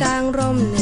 กลางร่มหนึ่งคัน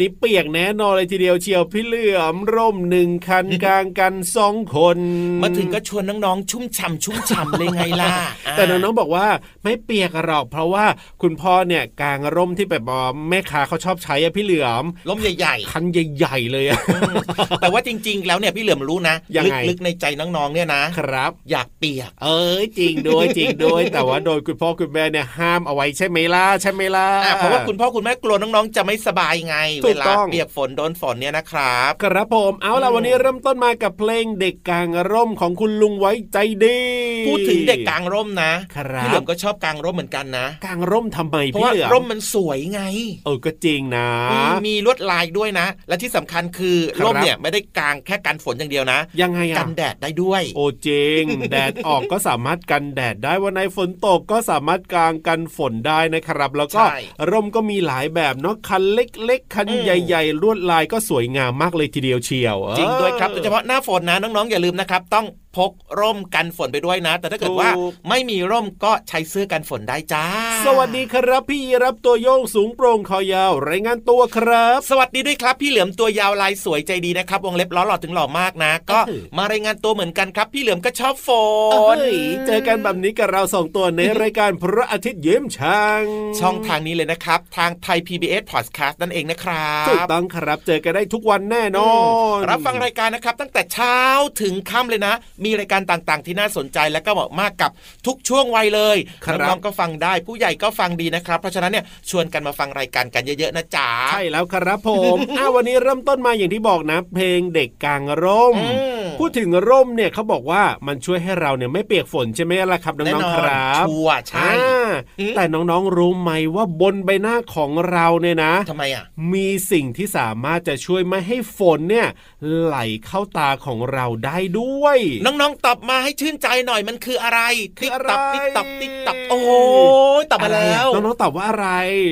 นี้เปียกแน่นอนเลยทีเดียวเชียวพี่เหลือมร่มหนึ่งคันกลางกันสองคน มาถึงก็ชวนน้องๆชุ่มฉ่ำชุ่มฉ่ำเลยไงล่ะ แต่น้องๆบอกว่าไม่เปียกหรอกเพราะว่าคุณพ่อเนี่ยกางร่มที่แบบว่าแม่ค้าเขาชอบใช้อะพี่เหลือมร่มใหญ่คันใหญ่ๆเลยอะๆแต่ว่าจริง ๆ แล้วเนี่ยพี่เหลือมรู้นะยังไงลึกๆในใจน้องๆเนี่ยนะครับ อยากเปียก เอ้ยจริงด้วยจริงด้วย แต่ว่าโดยคุณพ่อคุณแม่เนี่ยห้ามเอาไว้ใช่ไหมล่ะใช่ไหมล่ะอะเพราะว่าคุณพ่อคุณแม่กลัวน้องๆจะไม่สบายไงถูเวกลาต้องเปียกฝนโดนฝนเนี่ยนะครับ ครับผมเอาล่ะวันนี้เริ่มต้นมากับเพลงเด็กกลางร่มของคุณลุงไว้ใจดี พูดถึงเด็กกลางร่มนะครับพี่เหลือมก็ชอบกลางร่มเหมือนกันนะ กลางร่มทำไมเพราะพี่ว่าเหลือมร่มมันสวยไง เออก็จริงนะอืมมีลวดลายด้วยนะ และที่สำคัญคือครับร่มเนี่ยไม่ได้กลางแค่กันฝนอย่างเดียวนะ ยังไงกัอะนแดดได้ด้วย โอ้จริง แดดออกก็สามารถกันแดดได้วันไหนฝนตกก็สามารถกางกันฝนได้นะครับ แล้วก็ใช่ร่มก็มีหลายแบบเนาะคันเล็ก ๆ คันอืมใหญ่ๆลวดลายก็สวยงามมากเลยทีเดียวเชียว จริงด้วยครับออโดยเฉพาะหน้าฝนนะน้องๆอย่าลืมนะครับต้องพกร่มกันฝนไปด้วยนะ แต่ถ้าเกิดว่าถูกไม่มีร่มก็ใช้เสื้อกันฝนได้จ้า สวัสดีครับพี่รับตัวโยงสูงโปร่งคอยาวรายงานตัวครับ สวัสดีด้วยครับ พี่เหลือมตัวยาวลายสวยใจดีนะครับวงเล็บล้อหล่อถึงหล่อมากนะ ก็เออมารายงานตัวเหมือนกันครับ พี่เหลือมก็ชอบฝเอ้นยเจอกันแบบนี้กับเราสองตัวในรายการพระอาทิตย์ยิ้มช่าง ช่องทางนี้เลยนะครับ ทางไทย PBS Podcast นั่นเองนะครับถูกต้องครับเจอกันได้ทุกวันแน่นอนรับฟังรายการนะครับ ตั้งแต่เช้าถึงค่ำเลยนะมีรายการต่างๆ ที่น่าสนใจและก็เหมาะมากกับทุกช่วงวัยเลยครับน้องๆก็ฟังได้ผู้ใหญ่ก็ฟังดีนะครับ เพราะฉะนั้นเนี่ยชวนกันมาฟังรายการกันเยอะๆนะจ๊ะใช่แล้วครับผมอ้าววันนี้เริ่มต้นมาอย่างที่บอกนะ เพลงเด็กกลางร่มอืมพูดถึงร่มเนี่ยเขาบอกว่ามันช่วยให้เราเนี่ยไม่เปียกฝนใช่ไหมล่ะครับน้แน่องนอๆคนรับชัวร์ใช่อ่าอืม แต่น้องๆรู้ไหมว่าบนใบหน้าของเราเนี่ยนะทำไมอะมีสิ่งที่สามารถจะช่วยไม่ให้ฝนเนี่ยไหลเข้าตาของเราได้ด้วย น้องๆตอบมาให้ชื่นใจหน่อยมันคืออะไรคือติ๊กอะไรตับติ๊กตับติ๊กตับโอ้โหตอบมาแล้วน้องๆตอบว่าอะไร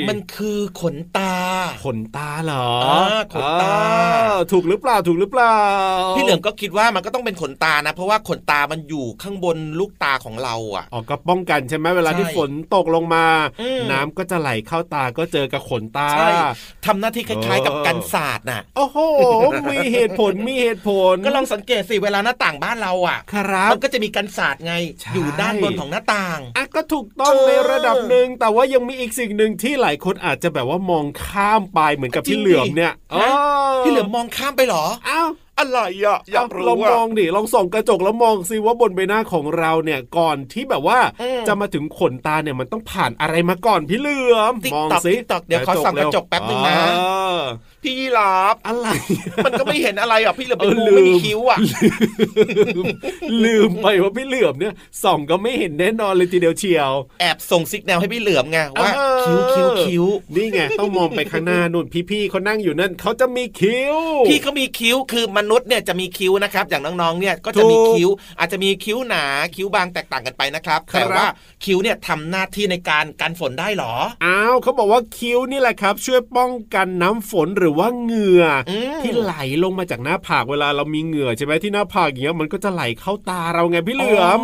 มันคือขนตา ขนตาเหรออ่าขนตาอ่ถูกหรือเปล่าถูกหรือเปล่าพี่เหลือมก็คิดว่ามันก็ต้องเป็นขนตานะ เพราะว่าขนตามันอยู่ข้างบนลูกตาของเราอะอ๋อก็ป้องกันใช่ไหมเวลาใช่ที่ฝนตกลงมาอืมน้ำก็จะไหลเข้าตาก็เจอกับขนตาใช่ทำหน้าที่คล้ายๆ กับเออกันศาสตร์น่ะ โอ้โห มีเหตุผลมีเหตุผล ก็ลองสังเกตสิเวลาหน้าต่างบ้านเราอะครับมันก็จะมีกันศาสตร์ไงใช่อยู่ด้านบนของหน้าต่างอะก็ถูกต้องเออในระดับหนึ่งแต่ว่ายังมีอีกสิ่งหนึ่งที่หลายคนอาจจะแบบว่ามองข้ามไปเหมือนกับจริพี่งดิเหลือมเนี่ยฮะอ๋อพี่เหลือมมองข้ามไปเหรออ้าว อะไรอะอยากลรู้องมอะองดิลองส่องกระจกแล้วมองซิว่าบนใบหน้าของเราเนี่ยก่อนที่แบบว่าอืมจะมาถึงขนตาเนี่ยมันต้องผ่านอะไรมาก่อนพี่เหลือมติ๊กมองตอกสิติ๊กตอกเดี๋ยวขอส่องกระจกแป๊บนึงนะเออ พี่พี่ยีราฟอะไร มันก็ไม่เห็นอะไรอะพี่เหลือมเป็นเอองูลืมไม่มีคิ้วอะลืมลืมไปว่าพี่เหลือมเนี่ยส่องก็ไม่เห็นแน่นอนเลยทีเดียวเชียว แอบส่งซิกแนลให้พี่เหลือมไงว่าเออคิ้วคิ้วคิ้วนี่ไงต้องมองไปข้างหน้านู่นพี่ๆเขานั่งอยู่นั่นเขาจะมีคิ้ว พี่เขามีคิ้วคือมนุษย์เนี่ยจะมีคิ้วนะครับ อย่างน้องๆเนี่ยก็จะมีถูกคิ้ว อาจจะมีคิ้วหนาคิ้วบางแตกต่างกันไปนะครับครับแต่ว่าคิ้วเนี่ยทำหน้าที่ในการกันฝนได้หรออ้าวเขาบอกว่าคิ้วนี่แหละครับ ช่วยป้องกันน้ำฝนหรือว่าเหงื่ออมที่ไหลลงมาจากหน้าผากเวลาเรามีเหงื่อใช่ไหมที่หน้าผากอย่างเงี้ยมันก็จะไหลเข้าตาเราไงพี่เหลือม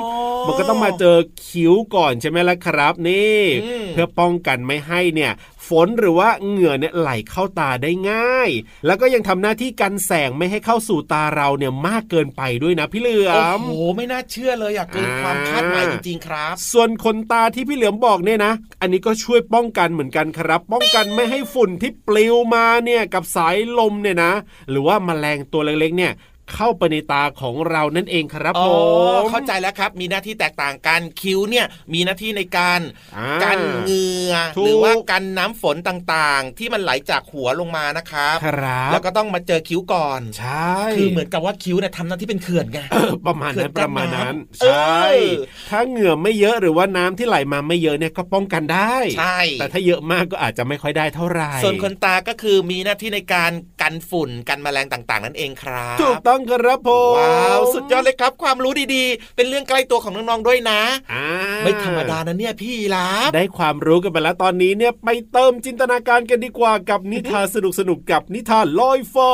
มันก็ต้องมาเจอคิ้วก่อนใช่ไหมล่ะครับ นี่อืมเพื่อป้องกันไม่ให้เนี่ยฝนหรือว่าเหงื่อเนี่ยไหลเข้าตาได้ง่าย แล้วก็ยังทำหน้าที่กันแสงไม่ให้เข้าสู่ตาเราเนี่ยมากเกินไปด้วยนะพี่เหลือโอ้มโห ไม่น่าเชื่อเลยอยากเกินอ่าความคาดหมายจริงๆครับ ส่วนขนตาที่พี่เหลือมบอกเนี่ยนะ อันนี้ก็ช่วยป้องกันเหมือนกันครับ ป้องกันไม่ให้ฝุ่นที่ปลิวมาเนี่ยกับสายลมเนี่ยนะ หรือว่าแมลงตัวเล็กๆเนี่ย เข้าไปในตาของเรานั่นเองครับอ๋ผอมเข้าใจแล้วครับ มีหน้าที่แตกต่างกันคิ้วเนี่ยมีหน้าที่ในการอ่ากันเหงื่อถูกหรือว่ากันน้ำฝนต่างๆ ที่มันไหลจากหัวลงมานะครับครับแล้วก็ต้องมาเจอคิ้วก่อนใช่คือเหมือนกับว่าคิ้วเนี่ยทำหน้าที่เป็นเขื่อนไงเออประมาณนั้นเขื่ปอนกั้ระนมาณนั้นน้ำใช่เออถ้าเหงื่อไม่เยอะหรือว่าน้ำที่ไหลมาไม่เยอะเนี่ยก็ป้องกันได้ใช่แต่ถ้าเยอะมากก็อาจจะไม่ค่อยได้เท่าไหร่ส่วนขนตาก็คือมีหน้าที่ในการ กันฝุ่นกันแมลงต่างๆ นั่นเองครับถูกต้องครับผมว้าวสุดยอดเลยครับ ความรู้ดีๆ เป็นเรื่องใกล้ตัวของน้องๆด้วยนะอ่าไม่ธรรมดานะเนี่ยพี่รับได้ความรู้กันไปแล้วตอนนี้เนี่ยไปเติมจินตนาการกันดีกว่ากับนิทานสนุกสนุกๆกับนิทานลอยฟ้า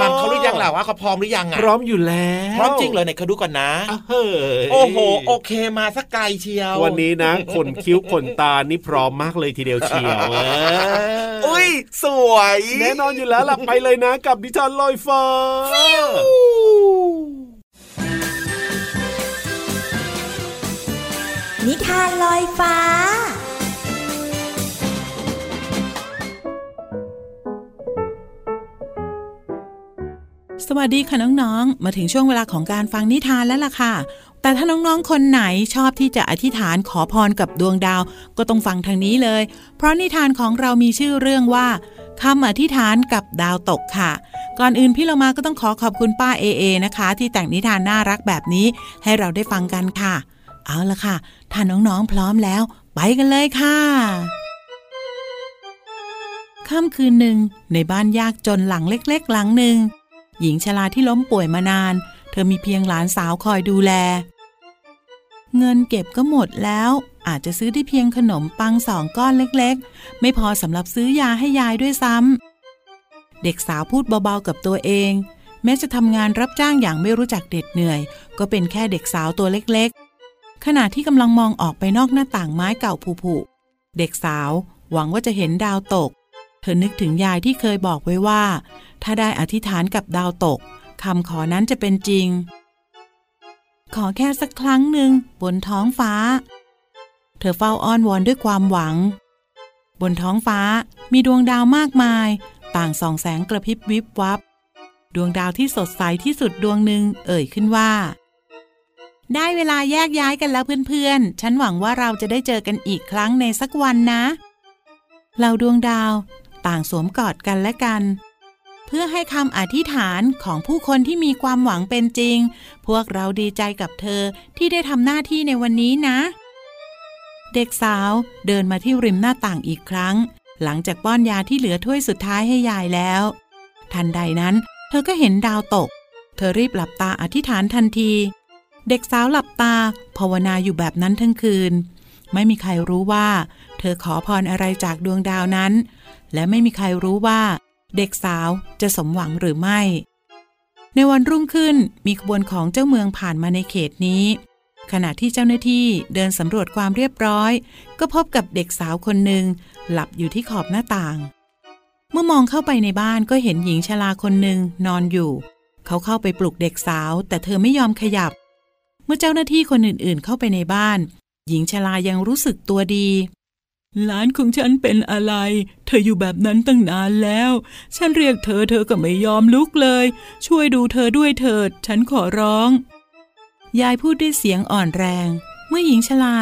ถามเขาหรือยังล่ะว่าเขาพร้อมหรือยังอะพร้อมอยู่แล้วพร้อมจริงเลยไหนเขาดูก่อนนะอะเฮ้ยโอ้โหโอเคมาสักไกลเชียว วันนี้นะขนคิ้วขนตานี่พร้อมมากเลยทีเดียวเชียวเอออุ้ยสวย แน่นอนอยู่แล้วล่ะไปเลยนะ กับนิทานลอยฟ้านิทานลอยฟ้าสวัสดีค่ะน้องๆ มาถึงช่วงเวลาของการฟังนิทานแล้วล่ะค่ะ แต่ถ้าน้องๆ คนไหนชอบที่จะอธิษฐานขอพรกับดวงดาว ก็ต้องฟังทางนี้เลย เพราะนิทานของเรามีชื่อเรื่องว่า คำอธิษฐานกับดาวตกค่ะ ก่อนอื่นพี่เรามาก็ต้องขอขอบคุณป้าเอเอนะคะ ที่แต่งนิทานน่ารักแบบนี้ให้เราได้ฟังกันค่ะ เอาละค่ะ ถ้าน้องๆพร้อมแล้ว ไปกันเลยค่ะค่ำคืนหนึ่งในบ้านยากจนหลังเล็กๆ หลังหนึ่งหญิงชราที่ล้มป่วยมานาน เธอมีเพียงหลานสาวคอยดูแล เงินเก็บก็หมดแล้ว อาจจะซื้อได้เพียงขนมปังสองก้อนเล็กๆ ไม่พอสำหรับซื้อยาให้ยายด้วยซ้ำ เด็กสาวพูดเบาๆกับตัวเอง แม้จะทำงานรับจ้างอย่างไม่รู้จักเด็ดเหนื่อย ก็เป็นแค่เด็กสาวตัวเล็กๆ ขณะที่กำลังมองออกไปนอกหน้าต่างไม้เก่าผุๆเด็กสาวหวังว่าจะเห็นดาวตก เธอนึกถึงยายที่เคยบอกไว้ว่า ถ้าได้อธิษฐานกับดาวตกคำขอนั้นจะเป็นจริง ขอแค่สักครั้งหนึ่งบนท้องฟ้า เธอเฝ้าอ้อนวอนด้วยความหวัง บนท้องฟ้ามีดวงดาวมากมาย ต่างส่องแสงกระพริบวิบวับ ดวงดาวที่สดใสที่สุดดวงหนึ่งเอ่ยขึ้นว่า ได้เวลาแยกย้ายกันแล้วเพื่อนๆ ฉันหวังว่าเราจะได้เจอกันอีกครั้งในสักวันนะเหล่าดวงดาวต่างสวมกอดกันและกัน เพื่อให้คำอธิษฐานของผู้คนที่มีความหวังเป็นจริง พวกเราดีใจกับเธอที่ได้ทำหน้าที่ในวันนี้นะ เด็กสาวเดินมาที่ริมหน้าต่างอีกครั้ง หลังจากป้อนยาที่เหลือถ้วยสุดท้ายให้ยายแล้ว ทันใดนั้น เธอก็เห็นดาวตก เธอรีบหลับตาอธิษฐานทันที เด็กสาวหลับตาภาวนาอยู่แบบนั้นทั้งคืน ไม่มีใครรู้ว่า เธอขอพรอะไรจากดวงดาวนั้น และไม่มีใครรู้ว่า เด็กสาวจะสมหวังหรือไม่ ในวันรุ่งขึ้นมีขบวนของเจ้าเมืองผ่านมาในเขตนี้ ขณะที่เจ้าหน้าที่เดินสำรวจความเรียบร้อย ก็พบกับเด็กสาวคนหนึ่งหลับอยู่ที่ขอบหน้าต่าง เมื่อมองเข้าไปในบ้านก็เห็นหญิงชราคนหนึ่งนอนอยู่ เขาเข้าไปปลุกเด็กสาว แต่เธอไม่ยอมขยับ เมื่อเจ้าหน้าที่คนอื่นๆ เข้าไปในบ้าน หญิงชรายังรู้สึกตัวดีหลานของฉันเป็นอะไร เธออยู่แบบนั้นตั้งนานแล้ว ฉันเรียกเธอเธอก็ไม่ยอมลุกเลย ช่วยดูเธอด้วยเถิด ฉันขอร้อง ยายพูดด้วยเสียงอ่อนแรง เมื่อหญิงชรา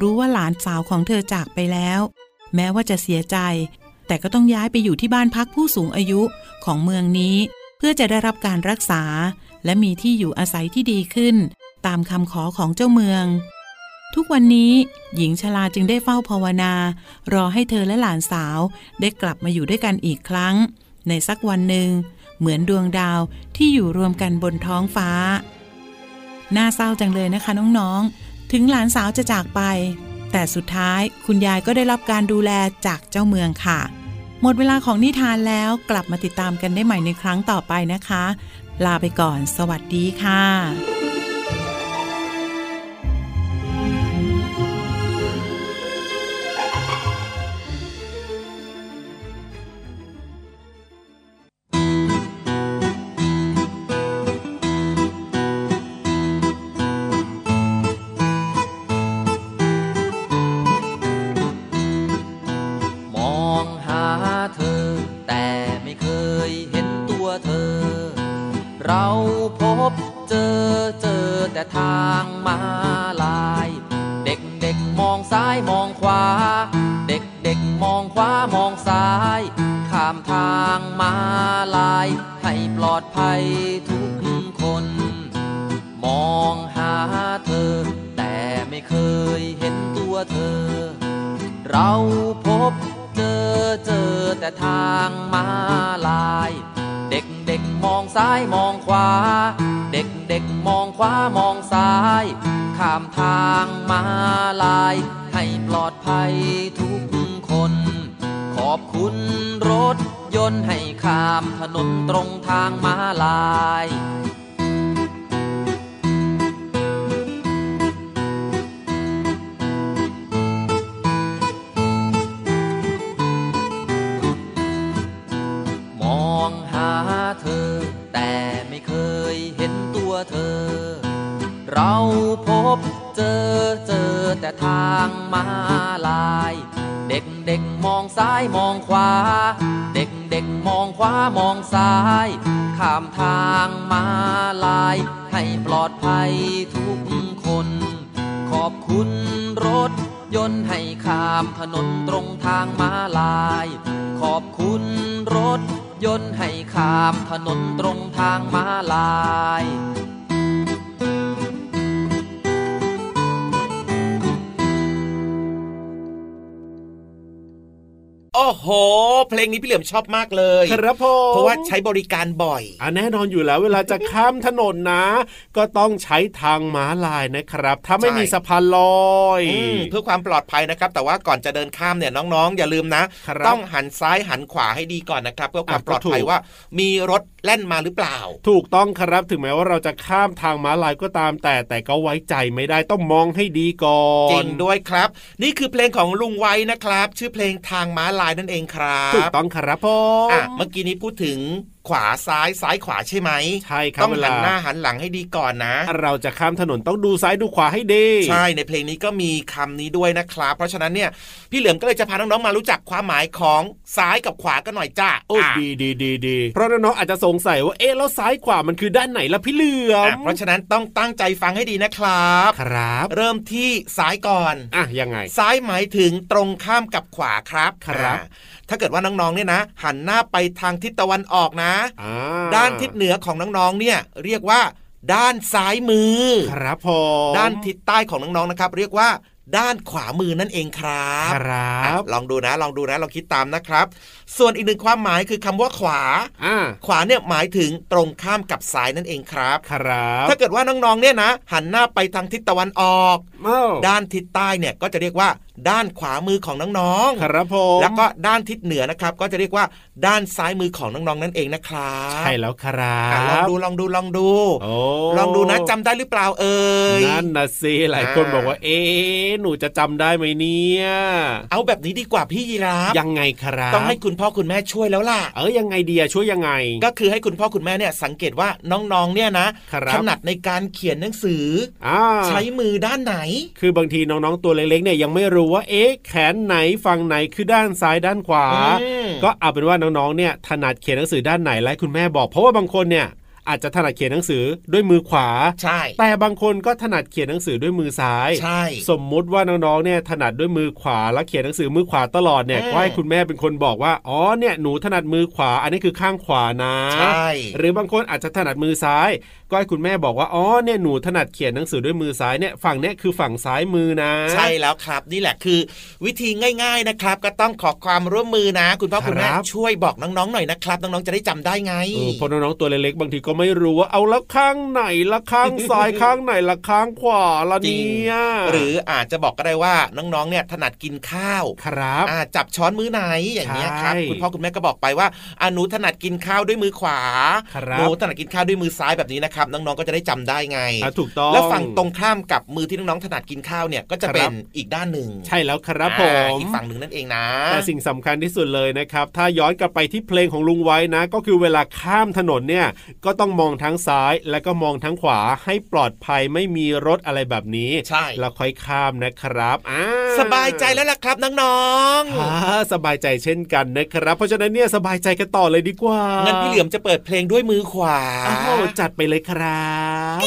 รู้ว่าหลานสาวของเธอจากไปแล้ว แม้ว่าจะเสียใจ แต่ก็ต้องย้ายไปอยู่ที่บ้านพักผู้สูงอายุของเมืองนี้ เพื่อจะได้รับการรักษา และมีที่อยู่อาศัยที่ดีขึ้น ตามคำขอของเจ้าเมือง ทุกวันนี้หญิงชราจึงได้เฝ้าภาวนา รอให้เธอและหลานสาวได้กลับมาอยู่ด้วยกันอีกครั้ง ในสักวันหนึ่งเหมือนดวงดาวที่อยู่รวมกันบนท้องฟ้า น่าเศร้าจังเลยนะคะน้องๆ ถึงหลานสาวจะจากไป แต่สุดท้ายคุณยายก็ได้รับการดูแลจากเจ้าเมืองค่ะ หมดเวลาของนิทานแล้วกลับมาติดตามกันได้ใหม่ในครั้งต่อไปนะคะ ลาไปก่อน สวัสดีค่ะ ข้ามถนนตรงทางมาลาย มองหาเธอ แต่ไม่เคยเห็นตัวเธอ เราพบเจอเจอแต่ทางมาลายเด็กเด็กๆมองซ้ายมองขวา วามองซ้าย ข้ามทางมาลาย ให้ปลอดภัยทุกคน ขอบคุณรถยนต์ให้ข้ามถนนตรงทางมาลาย ขอบคุณรถยนต์ให้ข้ามถนนตรงทางมาลาย อ้โห เพลงนี้พี่เหลือมชอบมากเลย ครับผมเพราะว่าใช้บริการบ่อยอะแน่นอนอยู่แล้วเวลาจะข้ามถนนนะ ก็ต้องใช้ทางม้าลายนะครับ ถ้าไม่ใช่มีสะพานลอยอืมเพื่อความปลอดภัยนะครับ แต่ว่าก่อนจะเดินข้ามเนี่ยน้องๆ อย่าลืมนะครับต้องหันซ้ายหันขวาให้ดีก่อนนะครับเพื่อความอะปลอดภัยก็ถูกว่า มีรถ แล่นมาหรือเปล่า ถูกต้องครับถึงแม้ว่าเราจะข้ามทางม้าลายก็ตามแต่แต่ก็ไว้ใจไม่ได้ต้องมองให้ดีก่อนจริงด้วยครับ นี่คือเพลงของลุงไว้นะครับ ชื่อเพลงทางม้าลายนั่นเองครับถูกต้องครับผมอะเมื่อกี้นี้พูดถึง ขวาซ้ายซ้ายขวาใช่ไหมใช่ครับต้องเวหัลานหน้าหันหลังให้ดีก่อนนะ เราจะข้ามถนนต้องดูซ้ายดูขวาให้ดีใช่ในเพลงนี้ก็มีคำนี้ด้วยนะครับ เพราะฉะนั้นเนี่ยพี่เหลือมก็เลยจะพาน้องๆมารู้จักความหมายของซ้ายกับขวากันหน่อยจ้าโอ้อะดีดีดีดีเพราะน้องๆอาจจะสงสัยว่าเอ๊ะแล้วซ้ายขวามันคือด้านไหนล่ะพี่เหลือมอะเพราะฉะนั้นต้องตั้งใจฟังให้ดีนะครับ ครับ เริ่มที่ซ้ายก่อนอะยังไง ซ้ายหมายถึงตรงข้ามกับขวาครับครับอ่า ถ้าเกิดว่าน้องๆเนี่ยนะ หันหน้าไปทางทิศตะวันออกนะอ่าด้านทิศเหนือของน้องๆเนี่ยเรียกว่า ด้านซ้ายมือ ครับผมด้านทิศใต้ของน้องๆนะครับ เรียกว่าด้านขวามือนั่นเองครับ ครับอะลองดูนะ ลองดูนะ ลองคิดตามนะครับ ส่วนอีกหนึ่งความหมายคือคำว่าขวาอ่าขวาเนี่ยหมายถึงตรงข้ามกับซ้ายนั่นเองครับ ครับ ถ้าเกิดว่าน้องๆเนี่ยนะ หันหน้าไปทางทิศตะวันออกเอ้าด้านทิศใต้เนี่ยก็จะเรียกว่าด้านขวามือของน้องๆ ครับผมแล้วก็ด้านทิศเหนือนะครับ ก็จะเรียกว่าด้านซ้ายมือของน้องๆนั่นเองนะครับ ใช่แล้วครัอะลองบดูลองดูลองดูโอ้ลองดูนะจำได้หรือเปล่าเอ่ย นั่นนะสิหลายคนอ่าบอกว่า เอ๊ะหนูจะจำได้ไหมเนี่ย เอาแบบนี้ดีกว่าพี่ยีราฟยังไงครับ ต้องให้คุณพ่อคุณแม่ช่วยแล้วล่ะ เออยังไงดีอะช่วยยังไง ก็คือให้คุณพ่อคุณแม่เนี่ยสังเกตว่าน้องๆเนี่ยนะครับถนัดในการเขียนหนังสืออ่าใช้มือด้านไหน คือบางทีน้องๆตัวเล็กๆเนี่ยยังไม่รู้ว่าเอ๊ะแขนไหนฝั่งไหนคือด้านซ้ายด้านขวาอืมก็เอาเป็นว่าน้องๆเนี่ยถนัดเขียนหนังสือด้านไหนและคุณแม่บอก เพราะว่าบางคนเนี่ย อาจจะถนัดเขียนหนังสือด้วยมือขวา ใช่ แต่บางคนก็ถนัดเขียนหนังสือด้วยมือซ้าย ใช่ สมมุติว่าน้องๆเนี่ยถนัดด้วยมือขวาแล้วเขียนหนังสือมือขวาตลอดเนี่ยอืมก็ให้คุณแม่เป็นคนบอกว่าอ๋อเนี่ยหนูถนัดมือขวา อันนี้คือข้างขวานะ ใช่ หรือบางคนอาจจะถนัดมือซ้าย ก็ให้คุณแม่บอกว่าอ๋อเนี่ยหนูถนัดเขียนหนังสือด้วยมือซ้ายเนี่ยฝั่งเนี้ยคือฝั่งซ้ายมือนะ ใช่แล้วครับนี่แหละคือ วิธีง่าย ๆนะครับ ก็ต้องขอความร่วมมือนะ คุณพ่อคุณแม่ครับช่วยบอกน้องๆหน่อยนะครับน้องๆจะได้จำได้ไงเออเพราะน้องๆตัวเล็กๆบางทีก็ไม่รู้ว่าเอาแล้วข้างไหนละข้างซ้ายข้างไหนละข้างขวาละจริงเนี่ยหรืออาจจะบอกก็ได้ว่าน้องๆเนี่ยถนัดกินข้าวครับอ่าจับช้อนมือไหนอย่างเงี้ยครับใช่คุณพ่อคุณแม่ก็บอกไปว่าอาหนูถนัดกินข้าวด้วยมือขวาครับหนูถนัดกินข้าวด้วยมือซ้ายแบบนี้นะครับน้องๆก็จะได้จำได้ไงอะถูกต้องแล้วฝั่งตรงข้ามกับมือที่น้องๆถนัดกินข้าวเนี่ยก็จะครับเป็นอีกด้านหนึ่งใช่แล้วครับผอ่ามอีกฝั่งหนึ่งนั่นเองนะแต่สิ่งสำคัญที่สุดเลยนะครับ ถ้าย้อนกลับไปที่เพลงของลุงไว้นะ ก็คือเวลาข้ามถนนเนี่ยก็ต้องมองทั้งซ้ายและก็มองทั้งขวาให้ปลอดภัยไม่มีรถอะไรแบบนี้ ใช่แล้วค่อยข้ามนะครับอ่าสบายใจแล้วล่ะครับน้องอ่าสบายใจเช่นกันนะครับ เพราะฉะนั้นเนี่ยสบายใจกันต่อเลยดีกว่าๆงั้นพี่เหลือมจะเปิดเพลงด้วยมือขวาอ้าวจัดไปเลยครับ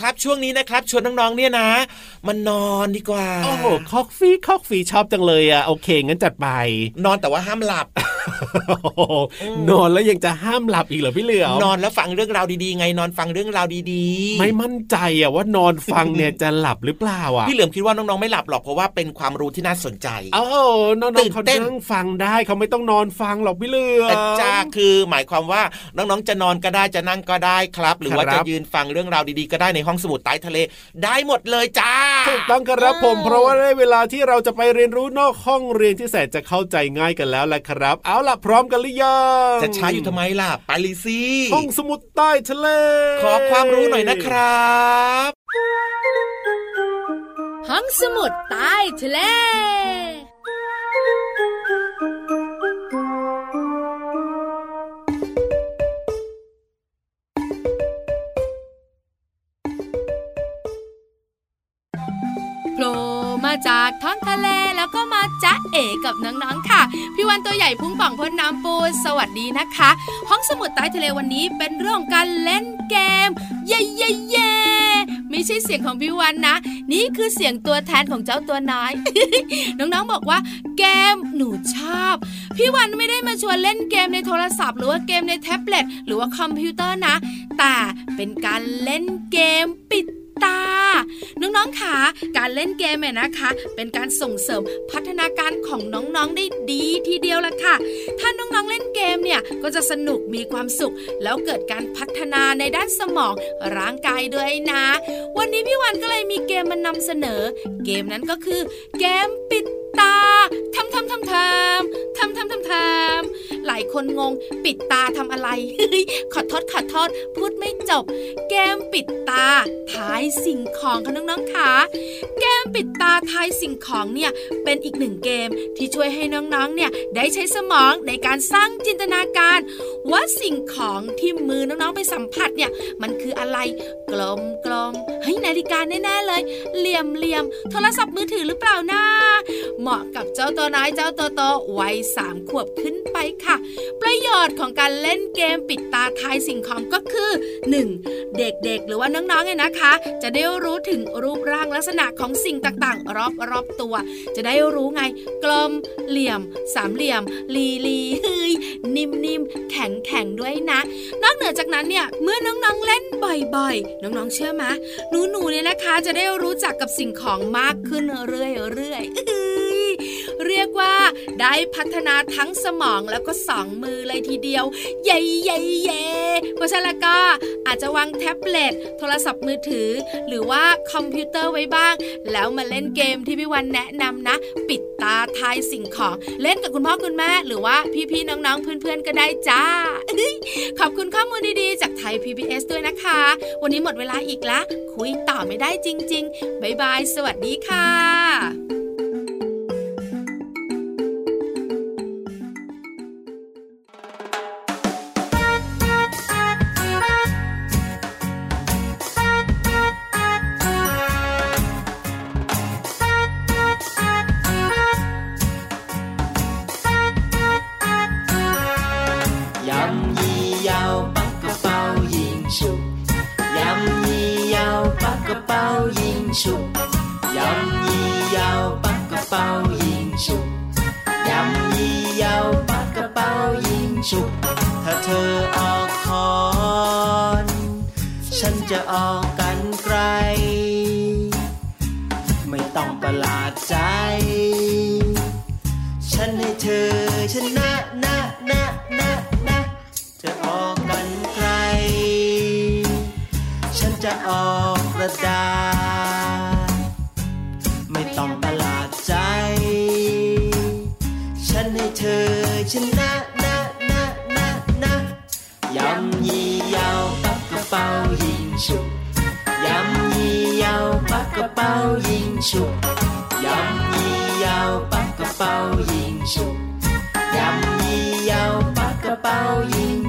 ครับ ช่วงนี้นะครับชวนน้องๆเนี่ยนะ มันนอนดีกว่า โอ้โหคอกฟี่คอกฟี่ชอบจังเลยอะโอเคงั้นจัดไป นอนแต่ว่าห้ามหลับโอ้โห นอนแล้วยังจะห้ามหลับอีกเหรอพี่เหลือมนอนแล้วฟังเรื่องราวดีๆไงนอนฟังเรื่องราวดีๆ ไม่มั่นใจอะว่านอนฟังเนี่ยจะหลับหรือเปล่าอะพี่เหลือมคิดว่าน้องๆไม่หลับหรอกเพราะว่าเป็นความรู้ที่น่าสนใจเอ้าน้ตื่องๆนเขาเต้นนั่งฟังได้เขาไม่ต้องนอนฟังหรอกพี่เหลือมแต่จ้าคือหมายความว่าน้องๆจะนอนก็ได้จะนั่งก็ได้ครับ หรือว่าครับจะยืนฟังเรื่องราวดีๆ ก็ได้ในห้องสมุดใต้ทะเล ได้หมดเลยจ้าถูกต้องครับผม เพราะว่าได้เวลาที่เราจะไปเรียนรู้นอกห้องเรียนที่แสนจะเข้าใจง่ายกันแล้วแหละครับ เอาล่ะพร้อมกันหรือยังจะช้าอยู่ทำไมล่ะไปเลยสิห้องสมุดใต้ทะเล ขอความรู้หน่อยนะครับห้องสมุดใต้ทะเลโผล่มาจากท้องทะเลแล้วก็มา จ๊ะเอ๋กับน้องๆค่ะ พี่วันตัวใหญ่พุ่งป่องพ้นน้ำปูสวัสดีนะคะ ห้องสมุดใต้ทะเลวันนี้เป็นเรื่องการเล่นเกม เย้เย้เย้ไม่ใช่เสียงของพี่วันนะ นี่คือเสียงตัวแทนของเจ้าตัวน้อย น้องๆบอกว่า เกมหนูชอบ พี่วันไม่ได้มาชวนเล่นเกมในโทรศัพท์ หรือว่าเกมในแท็บเล็ตหรือว่าคอมพิวเตอร์นะ แต่เป็นการเล่นเกมปิด ตา น้องๆค่ะการเล่นเกมเนี่ยนะคะ เป็นการส่งเสริมพัฒนาการของน้องๆได้ดีทีเดียวละค่ะ ถ้าน้องๆเล่นเกมเนี่ยก็จะสนุกมีความสุข แล้วเกิดการพัฒนาในด้านสมองร่างกายด้วยนะ วันนี้พี่วันก็เลยมีเกมมานำเสนอ เกมนั้นก็คือเกมปิด ตาทำทำทำทำทำทำทำทำหลายคนงงปิดตาทำอะไร ขอโทษขอโทษพูดไม่จบเกมปิดตาทายสิ่งของค่ะน้องๆค่ะเกมปิดตาทายสิ่งของเนี่ยเป็นอีกหนึ่งเกมที่ช่วยให้น้องๆ เนี่ยได้ใช้สมองในการสร้างจินตนาการ ว่าสิ่งของที่มือน้องๆ ไปสัมผัสเนี่ยมันคืออะไรกลมกลมเฮ้ยนาฬิกาแน่ๆเลย เหลี่ยมเหลี่ยมโทรศัพท์มือถือหรือเปล่านะเหมาะกับเจ้าตัวน้อยเจ้าตัวโตวัยสามขวบขึ้นไปค่ะ ประโยชน์ของการเล่นเกมปิดตาทายสิ่งของก็คือ 1. เด็กๆ หรือว่าน้องๆเนี่ยนะคะ จะได้รู้ถึงรูปร่างลักษณะของสิ่งต่ต่างๆ รอบๆตัว จะได้รู้ไงกลมเหลี่ยม สามเหลี่ยม ลีลีเฮ้ยนิ่มๆแข็งๆด้วยนะ นอกเหนือจากนั้นเนี่ยเมื่อน้องๆเล่นบ่อยๆ น้องๆเชื่อไหมหนูๆเนี่ยนะคะจะได้รู้จักกับสิ่งของมากขึ้นเรื่อยๆเรียกว่าได้พัฒนาทั้งสมองแล้วก็สองมือเลยทีเดียว เย่เย่เย่เพราะฉะนั้นแล้วก็อาจจะวางแท็บเล็ตโทรศัพท์มือถือ หรือว่าคอมพิวเตอร์ไว้บ้าง แล้วมาเล่นเกมที่พี่วันแนะนำนะ ปิดตาทายสิ่งของ เล่นกับคุณพ่อคุณแม่หรือว่าพี่ๆน้องๆเพื่อนๆก็ได้จ้า ขอบคุณข้อมูลดีๆ จากไทย PBS ด้วยนะคะ วันนี้หมดเวลาอีกละ คุยต่อไม่ได้จริง ๆ บ๊ายบาย สวัสดีค่ะ意又不个包现熟，任意又不个包现熟。ถ้าเธอออกคอน ฉันจะออกกันไกล ไม่ต้องประหลาดใจ ฉันให้เธอชนะนะนะนะนะจะออกกันใคร ฉันจะออกกระดาษ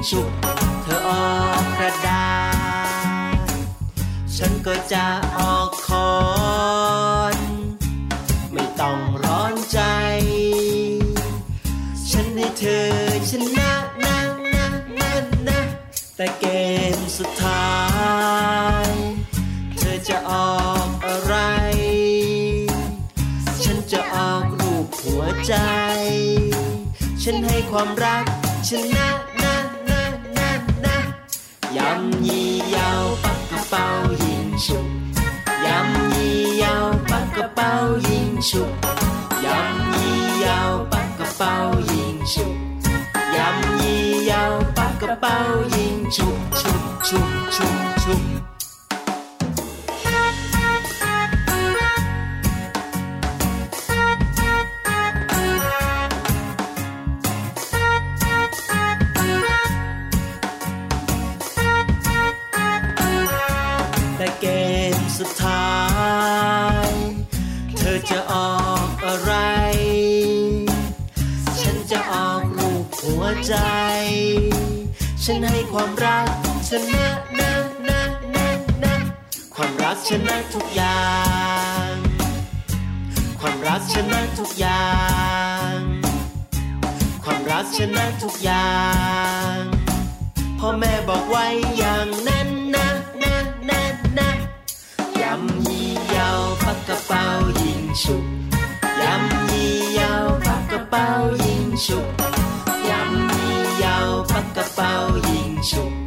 ยิงฉุกเธอออกกระดาษ ฉันก็จะออกคอน ไม่ต้องร้อนใจ ฉันให้เธอชนะนะนะนะนะแต่เกมสุดท้าย เธอจะออกอะไร ฉันจะออกรูปหัวใจ ฉันให้ความรักชนะ 飲依休，不個包煙燭，飲依休，不個包煙燭，飲依休，不個包煙燭，飲依休，不個包煙燭，燭燭燭燭。 ความรักชนะนะนะนะนะความรักชนะทุกอย่าง ความรักชนะทุกอย่าง ความรักชนะทุกอย่างพ่อแม่บอกไว้อย่างนั้นนะนะนะนะยำยี่เยาปักกระเป๋ายิงฉุกยำยี่เยาปักกระเป๋ายิงฉุก show.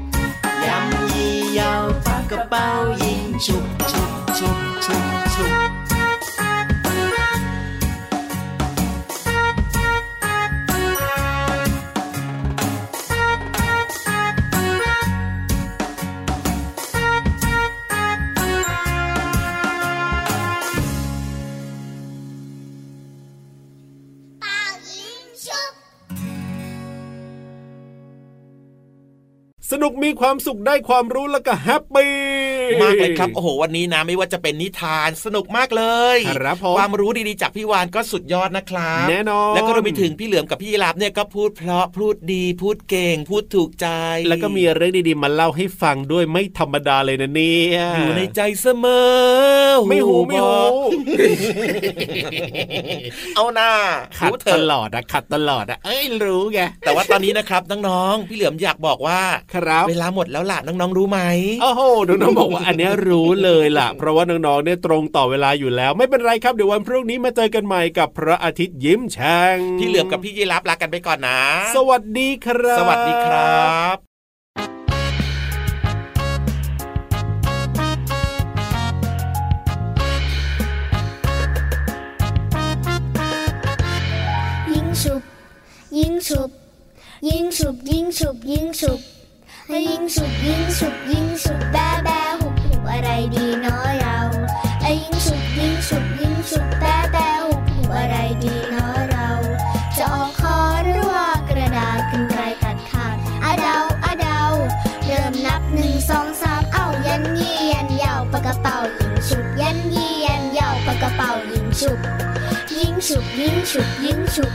นุกมีความสุขได้ความรู้แล้วก็แฮปปี้ มากเลยครับโอ้โหวันนี้นะไม่ว่าจะเป็นนิทานสนุกมากเลยครับผมความรู้ดีๆจากพี่วานก็สุดยอดนะครับแน่นอนแล้วก็รวมไปถึงพี่เหลือมกับพี่ยีรับเนี่ยก็พูดเพราะพูดดี พูดเก่ง พูดถูกใจ แล้วก็มีเรื่องดีๆมาเล่าให้ฟังด้วยไม่ธรรมดาเลยนะเนี่ยอยู่ในใจเสมอ ไม่หูไม่หูบอกเอาหน้าขัดรู้เถตอะลอดอะขัดตลอดอะเอ้ยรู้ไงแต่ว่าตอนนี้นะครับน้องๆพี่เหลือมอยากบอกว่าครับเวลาหมดแล้วล่ะน้องๆรู้ไหมโอ้โหน้องๆบอกว่าอันเนี้ยรู้เลยล่ะ เพราะว่าน้องๆเนี่ยตรงต่อเวลาอยู่แล้ว ไม่เป็นไรครับเดี๋ยววันพรุ่งนี้มาเจอกันใหม่กับพระอาทิตย์ยิ้มแฉ่งพี่เหลือมกับพี่ยีรับลากันไปก่อนนะ สวัสดีครับ สวัสดีครับยิงฉุบยิงฉุบยิงฉุบยิงฉุบยิงฉุบให้ยิงฉุบยิงฉุบยิงฉุบแบ้แบ้หุบหุบ อะไรดีเน้อเราไอ้ยิงฉุบยิงฉุบยิงฉุบแบ้แบ้หุบหุบอะไรดีเน้อเรา จะออกคอหรือว่ากระดาษกันไกลตัดขาดอะเดาอะเดาเริ่มนับหนึ่งสองสามเอ้ายันยี่ยันยาวปากกระเป๋ายิงฉุบยันยี่ยันยาวปากกระเป๋ายิงฉุบยิงฉุบยิงฉุบยิงฉุบ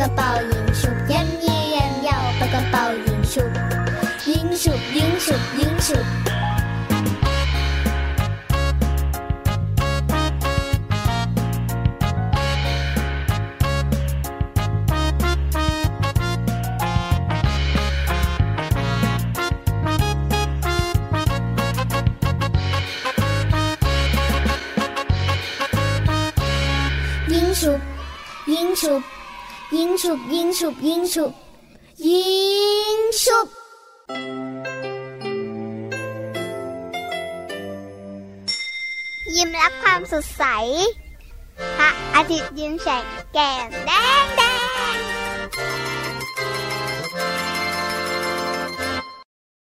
的报应。 ฉุบ ยิงฉุบ ยิงฉุบ ยิ้มรับความสดใส พระอาทิตย์ยิ้มแฉกแก้มแดงแด